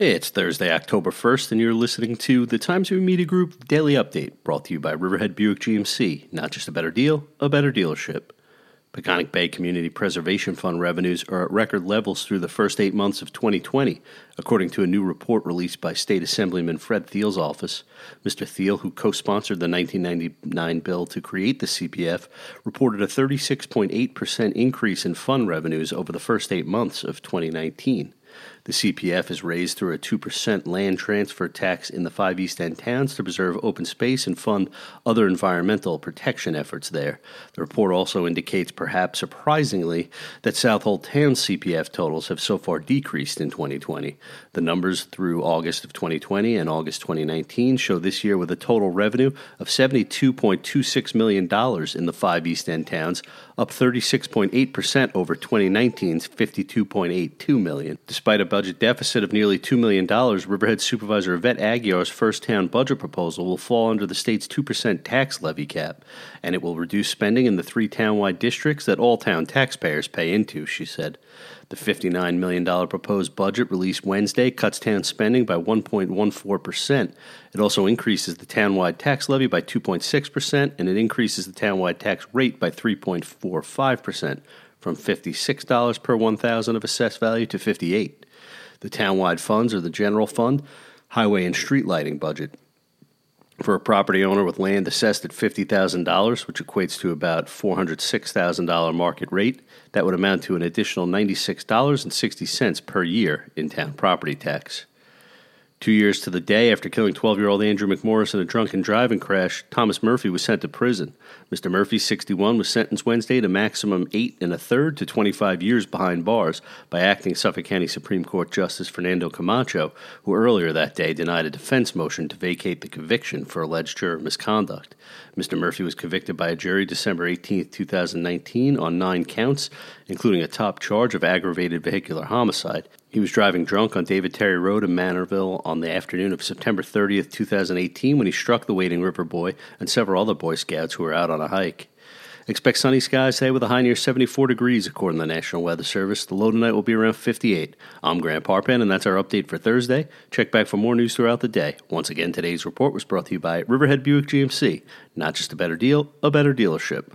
It's Thursday, October 1st, and you're listening to the Times New Media Group Daily Update, brought to you by Riverhead Buick GMC. Not just a better deal, a better dealership. Peconic Bay Community Preservation Fund revenues are at record levels through the first eight months of 2020, according to a new report released by State Assemblyman Fred Thiele's office. Mr. Thiel, who co sponsored the 1999 bill to create the CPF, reported a 36.8% increase in fund revenues over the first eight months of 2019. The CPF is raised through a 2% land transfer tax in the five East End towns to preserve open space and fund other environmental protection efforts there. The report also indicates, perhaps surprisingly, that Southold Town's CPF totals have so far decreased in 2020. The numbers through August of 2020 and August 2019 show this year with a total revenue of $72.26 million in the five East End towns, up 36.8% over 2019's $52.82 million. Despite a budget deficit of nearly $2 million, Riverhead Supervisor Yvette Aguiar's first town budget proposal will fall under the state's 2% tax levy cap, and it will reduce spending in the three townwide districts that all town taxpayers pay into, she said. The $59 million proposed budget released Wednesday cuts town spending by 1.14%. It also increases the townwide tax levy by 2.6%, and it increases the townwide tax rate by 3.45%, from $56 per 1,000 of assessed value to 58 The townwide funds are the general fund, highway and street lighting budget. For a property owner with land assessed at $50,000, which equates to about $406,000 market rate, that would amount to an additional $96.60 per year in town property tax. Two years to the day after killing 12 year old Andrew McMorris in a drunken driving crash, Thomas Murphy was sent to prison. Mr. Murphy, 61, was sentenced Wednesday to maximum eight and a third to 25 years behind bars by acting Suffolk County Supreme Court Justice Fernando Camacho, who earlier that day denied a defense motion to vacate the conviction for alleged juror misconduct. Mr. Murphy was convicted by a jury December 18, 2019, on nine counts, including a top charge of aggravated vehicular homicide. He was driving drunk on David Terry Road in Manorville on the afternoon of September 30th, 2018, when he struck the Wading River boy and several other Boy Scouts who were out on a hike. Expect sunny skies today with a high near 74 degrees, according to the National Weather Service. The low tonight will be around 58. I'm Grant Parpan, and that's our update for Thursday. Check back for more news throughout the day. Once again, today's report was brought to you by Riverhead Buick GMC. Not just a better deal, a better dealership.